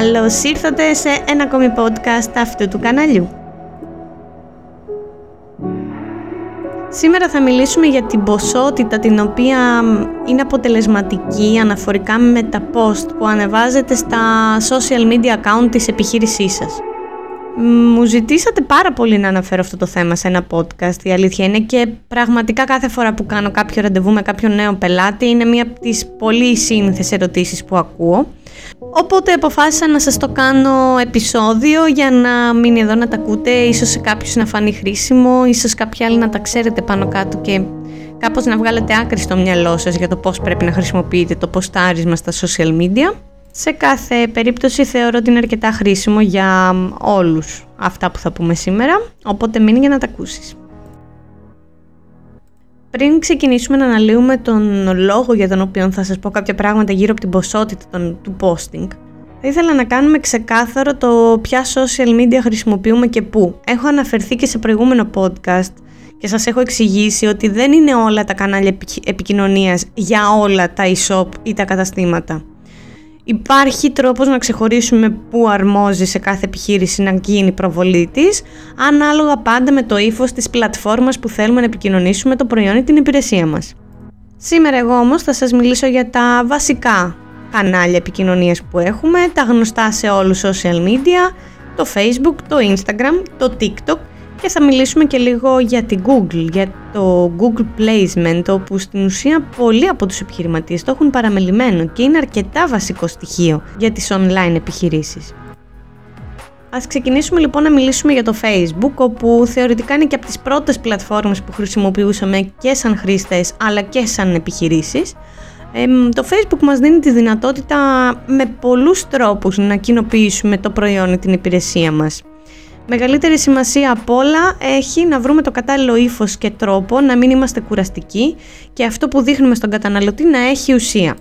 Καλώς ήρθατε σε ένα ακόμη podcast αυτού του καναλιού. Σήμερα θα μιλήσουμε για την ποσότητα την οποία είναι αποτελεσματική αναφορικά με τα post που ανεβάζετε στα social media account της επιχείρησής σας. Μου ζητήσατε πάρα πολύ να αναφέρω αυτό το θέμα σε ένα podcast, η αλήθεια είναι και πραγματικά κάθε φορά που κάνω κάποιο ραντεβού με κάποιον νέο πελάτη είναι μία από τις πολύ σύνθεσες ερωτήσεις που ακούω. Οπότε αποφάσισα να σας το κάνω επεισόδιο για να μείνει εδώ να τα ακούτε, ίσως σε κάποιους να φανεί χρήσιμο, ίσως κάποιοι άλλοι να τα ξέρετε πάνω κάτω και κάπως να βγάλετε άκρη στο μυαλό σας για το πώς πρέπει να χρησιμοποιείτε το ποστάρισμα στα social media. Σε κάθε περίπτωση θεωρώ ότι είναι αρκετά χρήσιμο για όλους αυτά που θα πούμε σήμερα, οπότε μείνει για να τα ακούσεις. Πριν ξεκινήσουμε να αναλύουμε τον λόγο για τον οποίο θα σας πω κάποια πράγματα γύρω από την ποσότητα των, του posting, θα ήθελα να κάνουμε ξεκάθαρο το ποια social media χρησιμοποιούμε και πού. Έχω αναφερθεί και σε προηγούμενο podcast και σας έχω εξηγήσει ότι δεν είναι όλα τα κανάλια επικοινωνίας για όλα τα e-shop ή τα καταστήματα. Υπάρχει τρόπος να ξεχωρίσουμε πού αρμόζει σε κάθε επιχείρηση να γίνει η προβολή της, ανάλογα πάντα με το ύφος της πλατφόρμας που θέλουμε να επικοινωνήσουμε το προϊόν ή την υπηρεσία μας. Σήμερα εγώ όμως θα σας μιλήσω για τα βασικά κανάλια επικοινωνίας που έχουμε, τα γνωστά σε όλους social media, το facebook, το instagram, το tiktok και θα μιλήσουμε και λίγο για την Google, για το Google Placement, όπου στην ουσία πολλοί από τους επιχειρηματίες το έχουν παραμελημένο και είναι αρκετά βασικό στοιχείο για τις online επιχειρήσεις. Ας ξεκινήσουμε λοιπόν να μιλήσουμε για το Facebook, όπου θεωρητικά είναι και από τις πρώτες πλατφόρμες που χρησιμοποιούσαμε και σαν χρήστες, αλλά και σαν επιχειρήσεις. το Facebook μας δίνει τη δυνατότητα με πολλούς τρόπους να κοινοποιήσουμε το προϊόν ή την υπηρεσία μας. Μεγαλύτερη σημασία απ' όλα έχει να βρούμε το κατάλληλο ύφος και τρόπο να μην είμαστε κουραστικοί και αυτό που δείχνουμε στον καταναλωτή να έχει ουσία.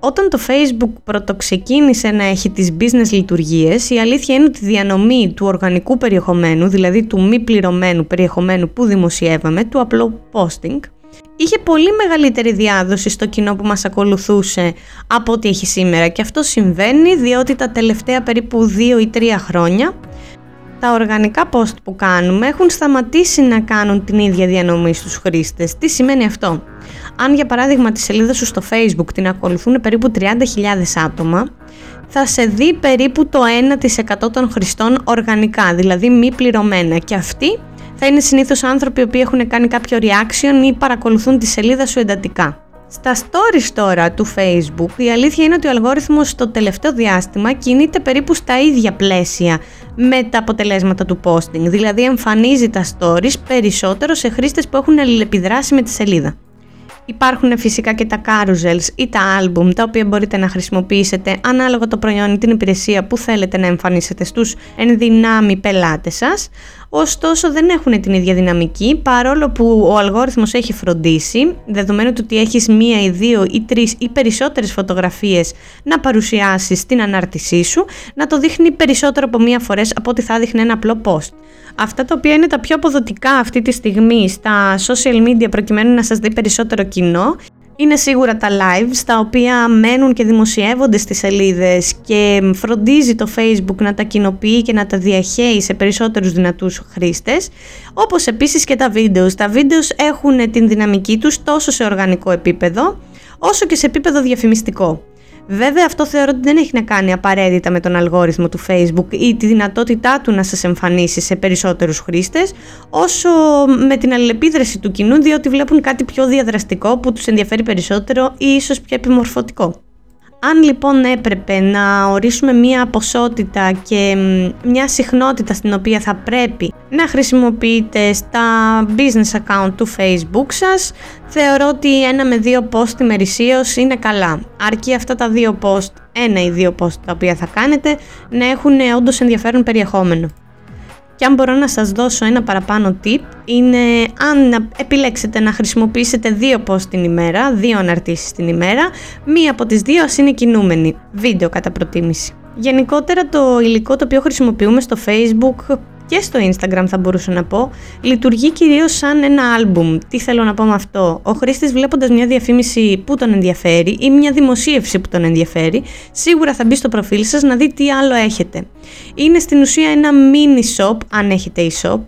Όταν το Facebook πρωτοξεκίνησε να έχει τις business λειτουργίες, η αλήθεια είναι ότι η διανομή του οργανικού περιεχομένου, δηλαδή του μη πληρωμένου περιεχομένου που δημοσιεύαμε, του απλό posting, είχε πολύ μεγαλύτερη διάδοση στο κοινό που μας ακολουθούσε από ό,τι έχει σήμερα και αυτό συμβαίνει διότι τα τελευταία περίπου 2 ή 3 χρόνια τα οργανικά post που κάνουμε έχουν σταματήσει να κάνουν την ίδια διανομή στους χρήστες. Τι σημαίνει αυτό; Αν για παράδειγμα τη σελίδα σου στο facebook την ακολουθούν περίπου 30.000 άτομα, θα σε δει περίπου το 1% των χρηστών οργανικά, δηλαδή μη πληρωμένα και αυτοί θα είναι συνήθως άνθρωποι οι οποίοι έχουν κάνει κάποιο reaction ή παρακολουθούν τη σελίδα σου εντατικά. Στα stories τώρα του Facebook η αλήθεια είναι ότι ο αλγόριθμος στο τελευταίο διάστημα κινείται περίπου στα ίδια πλαίσια με τα αποτελέσματα του posting, δηλαδή εμφανίζει τα stories περισσότερο σε χρήστες που έχουν αλληλεπιδράσει με τη σελίδα. Υπάρχουν φυσικά και τα carousels ή τα album τα οποία μπορείτε να χρησιμοποιήσετε ανάλογα το προϊόν ή την υπηρεσία που θέλετε να εμφανίσετε στους ενδυνάμει πελάτες σας ωστόσο δεν έχουν την ίδια δυναμική παρόλο που ο αλγόριθμος έχει φροντίσει, δεδομένου του ότι έχεις μία ή δύο ή τρεις ή περισσότερες φωτογραφίες να παρουσιάσεις στην ανάρτησή σου, να το δείχνει περισσότερο από μία φορές από ό,τι θα δείχνει ένα απλό post. Αυτά τα οποία είναι τα πιο αποδοτικά αυτή τη στιγμή στα social media προκειμένου να σας δει περισσότερο κοινό είναι σίγουρα τα live τα οποία μένουν και δημοσιεύονται στις σελίδες και φροντίζει το facebook να τα κοινοποιεί και να τα διαχέει σε περισσότερους δυνατούς χρήστες όπως επίσης και τα βίντεος. Τα βίντεος έχουν την δυναμική τους τόσο σε οργανικό επίπεδο όσο και σε επίπεδο διαφημιστικό. Βέβαια αυτό θεωρώ ότι δεν έχει να κάνει απαραίτητα με τον αλγόριθμο του Facebook ή τη δυνατότητά του να σας εμφανίσει σε περισσότερους χρήστες, όσο με την αλληλεπίδραση του κοινού διότι βλέπουν κάτι πιο διαδραστικό που τους ενδιαφέρει περισσότερο ή ίσως πιο επιμορφωτικό. Αν λοιπόν έπρεπε να ορίσουμε μία ποσότητα και μια συχνότητα στην οποία θα πρέπει να χρησιμοποιείτε στα business account του facebook σας, θεωρώ ότι ένα με δύο post ημερησίως είναι καλά. Αρκεί αυτά τα δύο post, ένα ή δύο post τα οποία θα κάνετε, να έχουν όντως ενδιαφέρον περιεχόμενο. Και αν μπορώ να σας δώσω ένα παραπάνω tip, είναι αν επιλέξετε να χρησιμοποιήσετε δύο post την ημέρα, δύο αναρτήσεις την ημέρα, μία από τις δύο ας είναι κινούμενη, βίντεο κατά προτίμηση. Γενικότερα το υλικό το οποίο χρησιμοποιούμε στο facebook και στο Instagram θα μπορούσα να πω, λειτουργεί κυρίως σαν ένα άλμπουμ. Τι θέλω να πω με αυτό; Ο χρήστης βλέποντας μια διαφήμιση που τον ενδιαφέρει ή μια δημοσίευση που τον ενδιαφέρει, σίγουρα θα μπει στο προφίλ σας να δει τι άλλο έχετε. Είναι στην ουσία ένα mini shop, αν έχετε e-shop,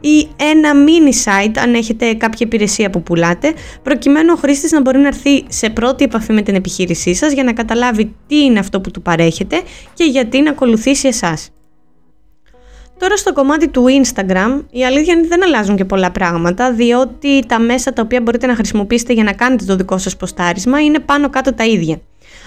ή ένα mini site, αν έχετε κάποια υπηρεσία που πουλάτε, προκειμένου ο χρήστης να μπορεί να έρθει σε πρώτη επαφή με την επιχείρησή σας για να καταλάβει τι είναι αυτό που του παρέχετε και γιατί να ακολουθήσει εσάς. Τώρα στο κομμάτι του Instagram, η αλήθεια είναι ότι δεν αλλάζουν και πολλά πράγματα, διότι τα μέσα τα οποία μπορείτε να χρησιμοποιήσετε για να κάνετε το δικό σας ποστάρισμα είναι πάνω κάτω τα ίδια.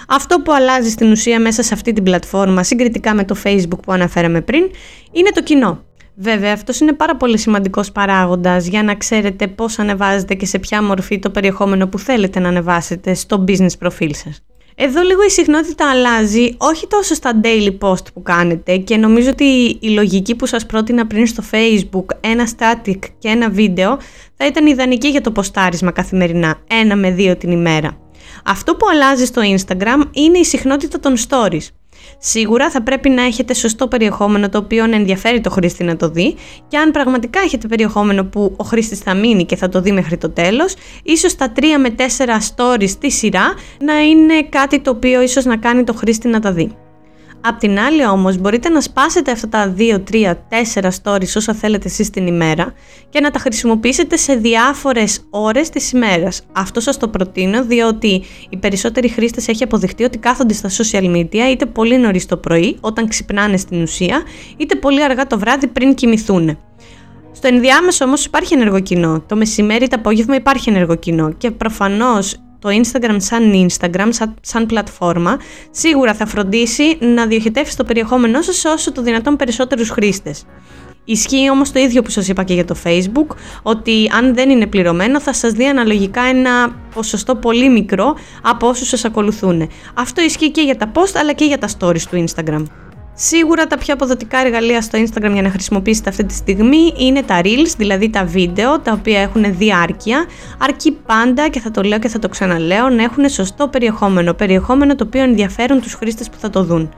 Αυτό που αλλάζει στην ουσία μέσα σε αυτή την πλατφόρμα συγκριτικά με το Facebook που αναφέραμε πριν είναι το κοινό. Βέβαια, αυτός είναι πάρα πολύ σημαντικός παράγοντας για να ξέρετε πώς ανεβάζετε και σε ποια μορφή το περιεχόμενο που θέλετε να ανεβάσετε στο business profile σας. Εδώ λίγο η συχνότητα αλλάζει, όχι τόσο στα daily post που κάνετε και νομίζω ότι η λογική που σας πρότεινα πριν στο facebook, ένα static και ένα βίντεο, θα ήταν ιδανική για το ποστάρισμα καθημερινά, ένα με δύο την ημέρα. Αυτό που αλλάζει στο Instagram είναι η συχνότητα των stories. Σίγουρα θα πρέπει να έχετε σωστό περιεχόμενο το οποίο ενδιαφέρει το χρήστη να το δει και αν πραγματικά έχετε περιεχόμενο που ο χρήστης θα μείνει και θα το δει μέχρι το τέλος, ίσως τα 3 με 4 stories στη σειρά να είναι κάτι το οποίο ίσως να κάνει το χρήστη να τα δει. Απ' την άλλη όμως μπορείτε να σπάσετε αυτά τα 2, 3, 4 stories όσα θέλετε εσείς την ημέρα και να τα χρησιμοποιήσετε σε διάφορες ώρες της ημέρας. Αυτό σας το προτείνω διότι οι περισσότεροι χρήστες έχει αποδειχτεί ότι κάθονται στα social media είτε πολύ νωρίς το πρωί όταν ξυπνάνε στην ουσία είτε πολύ αργά το βράδυ πριν κοιμηθούν. Στο ενδιάμεσο όμως υπάρχει ενεργοκοινό. Το μεσημέρι, το απόγευμα υπάρχει ενεργοκοινό και προφανώς το Instagram σαν Instagram, σαν, σαν πλατφόρμα, σίγουρα θα φροντίσει να διοχετεύσει το περιεχόμενό σας σε όσο το δυνατόν περισσότερους χρήστες. Ισχύει όμως το ίδιο που σας είπα και για το Facebook, ότι αν δεν είναι πληρωμένο θα σας δει αναλογικά ένα ποσοστό πολύ μικρό από όσους σας ακολουθούν. Αυτό ισχύει και για τα post αλλά και για τα stories του Instagram. Σίγουρα τα πιο αποδοτικά εργαλεία στο Instagram για να χρησιμοποιήσετε αυτή τη στιγμή είναι τα Reels, δηλαδή τα βίντεο τα οποία έχουν διάρκεια, αρκεί πάντα και θα το λέω και θα το ξαναλέω να έχουν σωστό περιεχόμενο, περιεχόμενο το οποίο ενδιαφέρουν τους χρήστες που θα το δουν.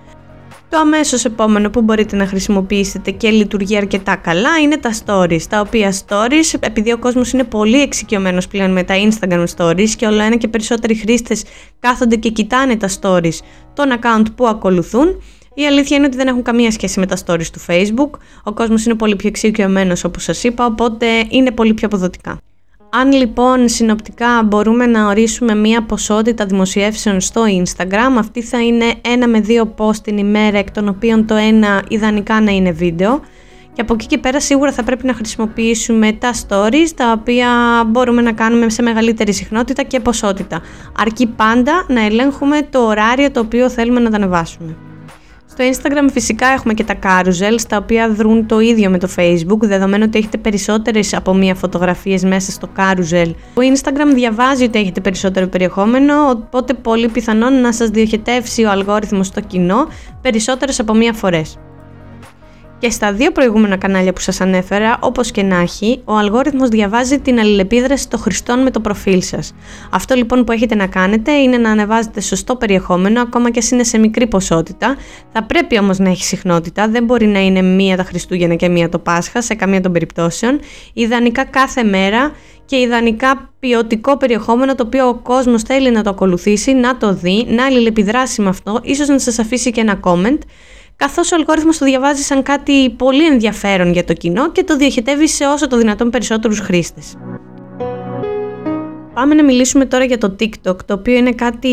Το αμέσως επόμενο που μπορείτε να χρησιμοποιήσετε και λειτουργεί αρκετά καλά είναι τα stories, τα οποία stories, επειδή ο κόσμος είναι πολύ εξοικειωμένος πλέον με τα Instagram stories και όλο ένα και περισσότεροι χρήστες κάθονται και κοιτάνε τα stories των account που ακολουθούν, η αλήθεια είναι ότι δεν έχουν καμία σχέση με τα stories του Facebook. Ο κόσμος είναι πολύ πιο εξοικειωμένο όπως σας είπα, οπότε είναι πολύ πιο αποδοτικά. Αν λοιπόν συνοπτικά μπορούμε να ορίσουμε μία ποσότητα δημοσιεύσεων στο Instagram, αυτή θα είναι ένα με δύο post την ημέρα, εκ των οποίων το ένα ιδανικά να είναι βίντεο. Και από εκεί και πέρα σίγουρα θα πρέπει να χρησιμοποιήσουμε τα stories, τα οποία μπορούμε να κάνουμε σε μεγαλύτερη συχνότητα και ποσότητα. Αρκεί πάντα να ελέγχουμε το ωράριο το οποίο θέλουμε να τα ανεβάσουμε. Στο Instagram φυσικά έχουμε και τα carousels, τα οποία δρούν το ίδιο με το Facebook, δεδομένου ότι έχετε περισσότερες από μία φωτογραφίες μέσα στο carousel. Το Instagram διαβάζει ότι έχετε περισσότερο περιεχόμενο, οπότε πολύ πιθανόν να σας διοχετεύσει ο αλγόριθμος στο κοινό περισσότερες από μία φορές. Και στα δύο προηγούμενα κανάλια που σας ανέφερα, όπως και να έχει, ο αλγόριθμος διαβάζει την αλληλεπίδραση των χρηστών με το προφίλ σας. Αυτό λοιπόν που έχετε να κάνετε είναι να ανεβάζετε σωστό περιεχόμενο, ακόμα και είναι σε μικρή ποσότητα. Θα πρέπει όμως να έχει συχνότητα, δεν μπορεί να είναι μία τα Χριστούγεννα και μία το Πάσχα, σε καμία των περιπτώσεων. Ιδανικά κάθε μέρα και ιδανικά ποιοτικό περιεχόμενο το οποίο ο κόσμος θέλει να το ακολουθήσει, να το δει, να αλληλεπιδράσει με αυτό, ίσως να σας αφήσει και ένα comment καθώς ο αλγόριθμος το διαβάζει σαν κάτι πολύ ενδιαφέρον για το κοινό και το διοχετεύει σε όσο το δυνατόν περισσότερους χρήστες. Πάμε να μιλήσουμε τώρα για το TikTok, το οποίο είναι κάτι,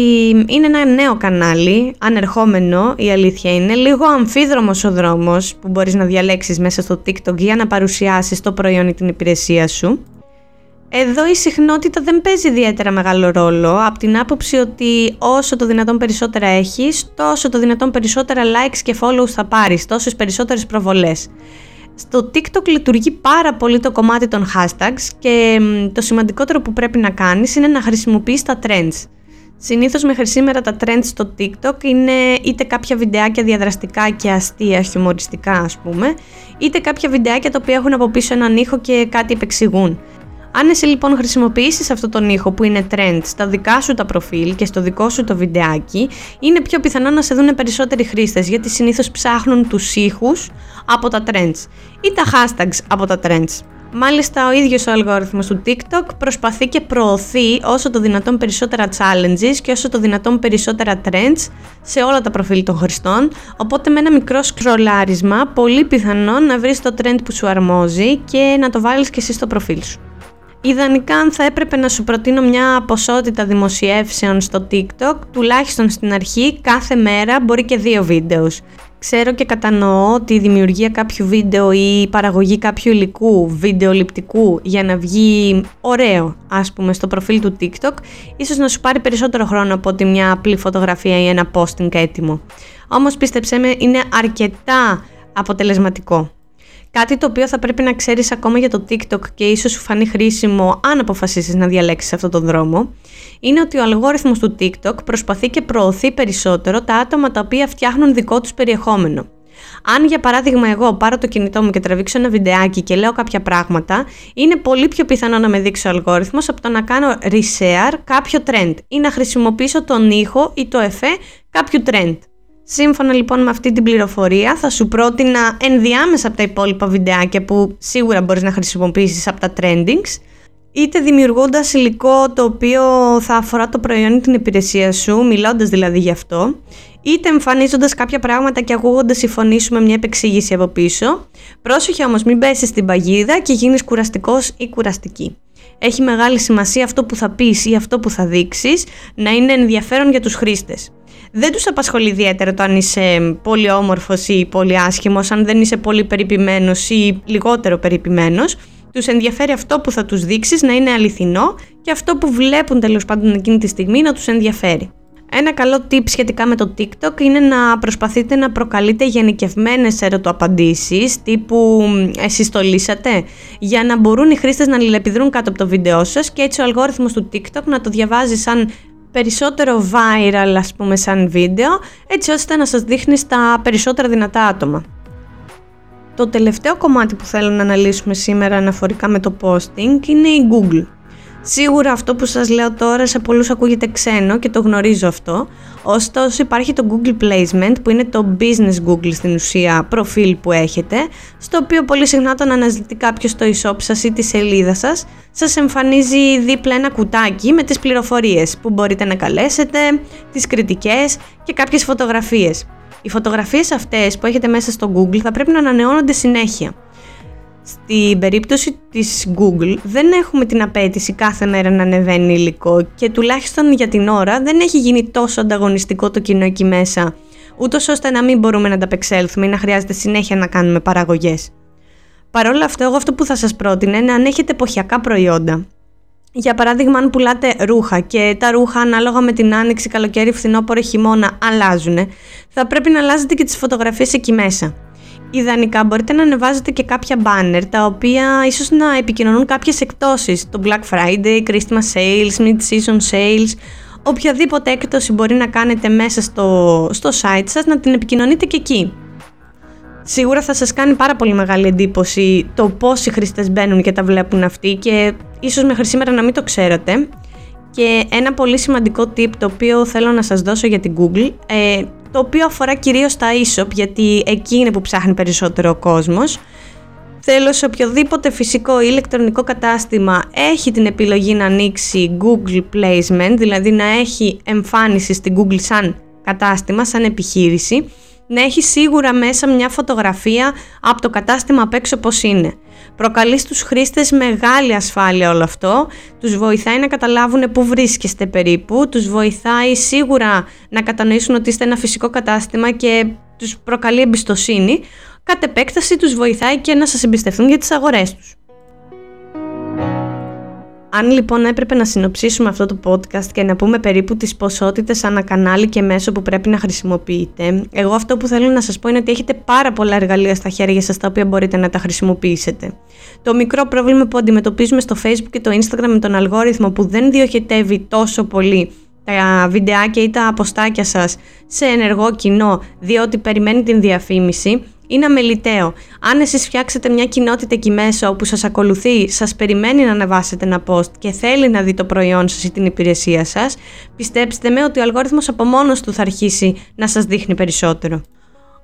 είναι ένα νέο κανάλι, ανερχόμενο, η αλήθεια είναι, λίγο αμφίδρομος ο δρόμος που μπορείς να διαλέξεις μέσα στο TikTok για να παρουσιάσεις το προϊόν ή την υπηρεσία σου. Εδώ η συχνότητα δεν παίζει ιδιαίτερα μεγάλο ρόλο, από την άποψη ότι όσο το δυνατόν περισσότερα έχεις, τόσο το δυνατόν περισσότερα likes και follows θα πάρεις, τόσες περισσότερες προβολές. Στο TikTok λειτουργεί πάρα πολύ το κομμάτι των hashtags και το σημαντικότερο που πρέπει να κάνεις είναι να χρησιμοποιείς τα trends. Συνήθως μέχρι σήμερα τα trends στο TikTok είναι είτε κάποια βιντεάκια διαδραστικά και αστεία, χιουμοριστικά ας πούμε, είτε κάποια βιντεάκια τα οποία έχουν από πίσω έναν ήχο και κάτι επεξηγούν. Αν εσύ λοιπόν χρησιμοποιήσεις αυτό τον ήχο που είναι trend στα δικά σου τα προφίλ και στο δικό σου το βιντεάκι, είναι πιο πιθανό να σε δουν περισσότεροι χρήστες γιατί συνήθως ψάχνουν τους ήχους από τα trends ή τα hashtags από τα trends. Μάλιστα ο ίδιος ο αλγόριθμος του TikTok προσπαθεί και προωθεί όσο το δυνατόν περισσότερα challenges και όσο το δυνατόν περισσότερα trends σε όλα τα προφίλ των χρηστών, οπότε με ένα μικρό σκρολάρισμα πολύ πιθανό να βρεις το trend που σου αρμόζει και να το βάλεις και εσύ στο προφίλ σου. Ιδανικά αν θα έπρεπε να σου προτείνω μια ποσότητα δημοσιεύσεων στο TikTok, τουλάχιστον στην αρχή κάθε μέρα μπορεί και δύο βίντεο. Ξέρω και κατανοώ ότι η δημιουργία κάποιου βίντεο ή η παραγωγή κάποιου υλικού βιντεοληπτικού για να βγει ωραίο ας πούμε στο προφίλ του TikTok ίσως να σου πάρει περισσότερο χρόνο από ότι μια απλή φωτογραφία ή ένα posting έτοιμο. Όμως πίστεψέ με είναι αρκετά αποτελεσματικό. Κάτι το οποίο θα πρέπει να ξέρεις ακόμα για το TikTok και ίσως σου φανεί χρήσιμο αν αποφασίσεις να διαλέξεις αυτόν τον δρόμο, είναι ότι ο αλγόριθμος του TikTok προσπαθεί και προωθεί περισσότερο τα άτομα τα οποία φτιάχνουν δικό τους περιεχόμενο. Αν για παράδειγμα εγώ πάρω το κινητό μου και τραβήξω ένα βιντεάκι και λέω κάποια πράγματα, είναι πολύ πιο πιθανό να με δείξει ο αλγόριθμος από το να κάνω reshare κάποιο trend ή να χρησιμοποιήσω τον ήχο ή το εφέ κάποιου trend. Σύμφωνα λοιπόν με αυτή την πληροφορία θα σου πρότεινα ενδιάμεσα από τα υπόλοιπα βιντεάκια που σίγουρα μπορείς να χρησιμοποιήσεις από τα trendings είτε δημιουργώντας υλικό το οποίο θα αφορά το προϊόν ή την υπηρεσία σου, μιλώντας δηλαδή γι' αυτό, είτε εμφανίζοντας κάποια πράγματα και ακούγοντας η φωνή σου με μια επεξήγηση από πίσω. Πρόσεχε όμως μην πέσεις στην παγίδα και γίνεις κουραστικός ή κουραστική. Έχει μεγάλη σημασία αυτό που θα πεις ή αυτό που θα δείξεις να είναι ενδιαφέρον για τους χρήστες δεν τους απασχολεί ιδιαίτερα το αν είσαι πολύ όμορφος ή πολύ άσχημος, αν δεν είσαι πολύ περιποιημένος ή λιγότερο περιποιημένος. Τους ενδιαφέρει αυτό που θα τους δείξεις να είναι αληθινό και αυτό που βλέπουν τέλος πάντων εκείνη τη στιγμή να τους ενδιαφέρει. Ένα καλό tip σχετικά με το TikTok είναι να προσπαθείτε να προκαλείτε γενικευμένες ερωτοαπαντήσεις τύπου εσείς το λύσατε για να μπορούν οι χρήστες να αλληλεπιδρούν κάτω από το βίντεό σας και έτσι ο αλγόριθμος του TikTok να το διαβάζει σαν περισσότερο viral ας πούμε σαν βίντεο έτσι ώστε να σας δείχνει στα περισσότερα δυνατά άτομα. Το τελευταίο κομμάτι που θέλω να αναλύσουμε σήμερα αναφορικά με το posting είναι η Google. Σίγουρα αυτό που σας λέω τώρα σε πολλούς ακούγεται ξένο και το γνωρίζω αυτό, ωστόσο υπάρχει το Google Placement που είναι το business Google στην ουσία προφίλ που έχετε, στο οποίο πολύ συχνά όταν αναζητεί κάποιος το e-shop σας ή τη σελίδα σας, σας εμφανίζει δίπλα ένα κουτάκι με τις πληροφορίες που μπορείτε να καλέσετε, τις κριτικές και κάποιες φωτογραφίες. Οι φωτογραφίες αυτές που έχετε μέσα στο Google θα πρέπει να ανανεώνονται συνέχεια. Στην περίπτωση της Google δεν έχουμε την απέτηση κάθε μέρα να ανεβαίνει υλικό και τουλάχιστον για την ώρα δεν έχει γίνει τόσο ανταγωνιστικό το κοινό εκεί μέσα, ούτως ώστε να μην μπορούμε να ανταπεξέλθουμε ή να χρειάζεται συνέχεια να κάνουμε παραγωγές. Παρ' όλα αυτά, εγώ αυτό που θα σας πρότεινα είναι αν έχετε εποχιακά προϊόντα. Για παράδειγμα, αν πουλάτε ρούχα και τα ρούχα ανάλογα με την άνοιξη, καλοκαίρι, φθινόπωρο, χειμώνα αλλάζουν, θα πρέπει να αλλάζετε και τις φωτογραφίες εκεί μέσα. Ιδανικά μπορείτε να ανεβάζετε και κάποια banner τα οποία ίσως να επικοινωνούν κάποιες εκτόσεις, το Black Friday, Christmas Sales, Mid-Season Sales, οποιαδήποτε έκπτωση μπορεί να κάνετε μέσα στο, στο site σας να την επικοινωνείτε και εκεί. Σίγουρα θα σας κάνει πάρα πολύ μεγάλη εντύπωση το πόσοι χρήστες μπαίνουν και τα βλέπουν αυτοί και ίσως μέχρι σήμερα να μην το ξέρετε. Και ένα πολύ σημαντικό tip το οποίο θέλω να σας δώσω για την Google ε, το οποίο αφορά κυρίως τα e-shop γιατί εκεί είναι που ψάχνει περισσότερο ο κόσμος. Θέλω σε οποιοδήποτε φυσικό ή ηλεκτρονικό κατάστημα έχει την επιλογή να ανοίξει Google Placement, δηλαδή να έχει εμφάνιση στην Google σαν κατάστημα, σαν επιχείρηση, να έχει σίγουρα μέσα μια φωτογραφία από το κατάστημα απ' έξω πώς είναι. Προκαλείς στους χρήστες μεγάλη ασφάλεια όλο αυτό, τους βοηθάει να καταλάβουν πού βρίσκεστε περίπου, τους βοηθάει σίγουρα να κατανοήσουν ότι είστε ένα φυσικό κατάστημα και τους προκαλεί εμπιστοσύνη, κατ' επέκταση τους βοηθάει και να σας εμπιστευτούν για τις αγορές τους. Αν λοιπόν έπρεπε να συνοψίσουμε αυτό το podcast και να πούμε περίπου τις ποσότητες ανά κανάλι και μέσο που πρέπει να χρησιμοποιείτε, εγώ αυτό που θέλω να σας πω είναι ότι έχετε πάρα πολλά εργαλεία στα χέρια σας τα οποία μπορείτε να τα χρησιμοποιήσετε. Το μικρό πρόβλημα που αντιμετωπίζουμε στο Facebook και το Instagram με τον αλγόριθμο που δεν διοχετεύει τόσο πολύ τα βιντεάκια ή τα αποστάκια σας σε ενεργό κοινό διότι περιμένει την διαφήμιση είναι αμεληταίο. Αν εσείς φτιάξετε μια κοινότητα εκεί μέσα όπου σας ακολουθεί, σας περιμένει να ανεβάσετε ένα post και θέλει να δει το προϊόν σας ή την υπηρεσία σας, πιστέψτε με ότι ο αλγόριθμος από μόνος του θα αρχίσει να σας δείχνει περισσότερο.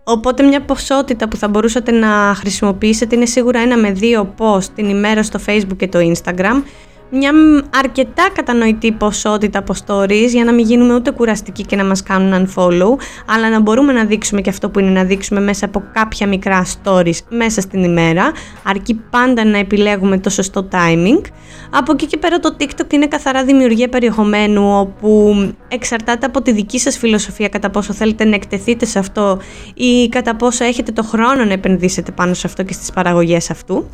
Οπότε μια ποσότητα που θα μπορούσατε να χρησιμοποιήσετε είναι σίγουρα ένα με δύο post την ημέρα στο facebook και το instagram μια αρκετά κατανοητή ποσότητα από stories για να μην γίνουμε ούτε κουραστικοί και να μας κάνουν unfollow αλλά να μπορούμε να δείξουμε και αυτό που είναι να δείξουμε μέσα από κάποια μικρά stories μέσα στην ημέρα αρκεί πάντα να επιλέγουμε το σωστό timing. Από εκεί και πέρα το TikTok είναι καθαρά δημιουργία περιεχομένου όπου εξαρτάται από τη δική σας φιλοσοφία κατά πόσο θέλετε να εκτεθείτε σε αυτό ή κατά πόσο έχετε το χρόνο να επενδύσετε πάνω σε αυτό και στις παραγωγές αυτού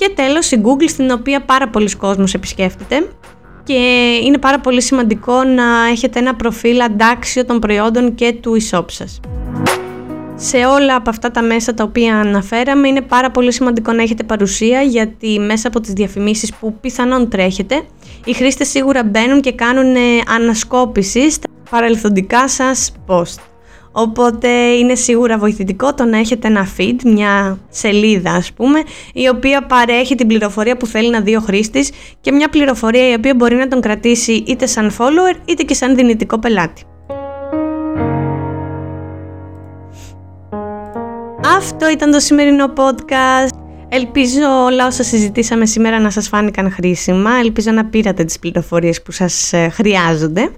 και τέλος η Google στην οποία πάρα πολλοί κόσμος επισκέφτεται και είναι πάρα πολύ σημαντικό να έχετε ένα προφίλ αντάξιο των προϊόντων και του e-shop σας. Σε όλα από αυτά τα μέσα τα οποία αναφέραμε είναι πάρα πολύ σημαντικό να έχετε παρουσία γιατί μέσα από τις διαφημίσεις που πιθανόν τρέχετε οι χρήστες σίγουρα μπαίνουν και κάνουν ανασκόπησης στα παρελθοντικά σας post. Οπότε είναι σίγουρα βοηθητικό το να έχετε ένα feed, μια σελίδα ας πούμε, η οποία παρέχει την πληροφορία που θέλει να δει ο χρήστης και μια πληροφορία η οποία μπορεί να τον κρατήσει είτε σαν follower είτε και σαν δυνητικό πελάτη. Αυτό ήταν το σημερινό podcast. Ελπίζω όλα όσα συζητήσαμε σήμερα να σας φάνηκαν χρήσιμα. Ελπίζω να πήρατε τις πληροφορίες που σας ε, χρειάζονται.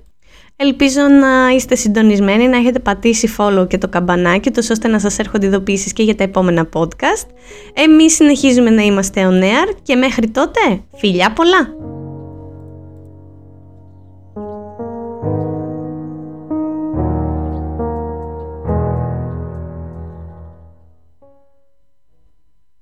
Ελπίζω να είστε συντονισμένοι, να έχετε πατήσει follow και το καμπανάκι, τόσο ώστε να σας έρχονται ειδοποιήσεις και για τα επόμενα podcast. Εμείς συνεχίζουμε να είμαστε on air και μέχρι τότε, φιλιά πολλά!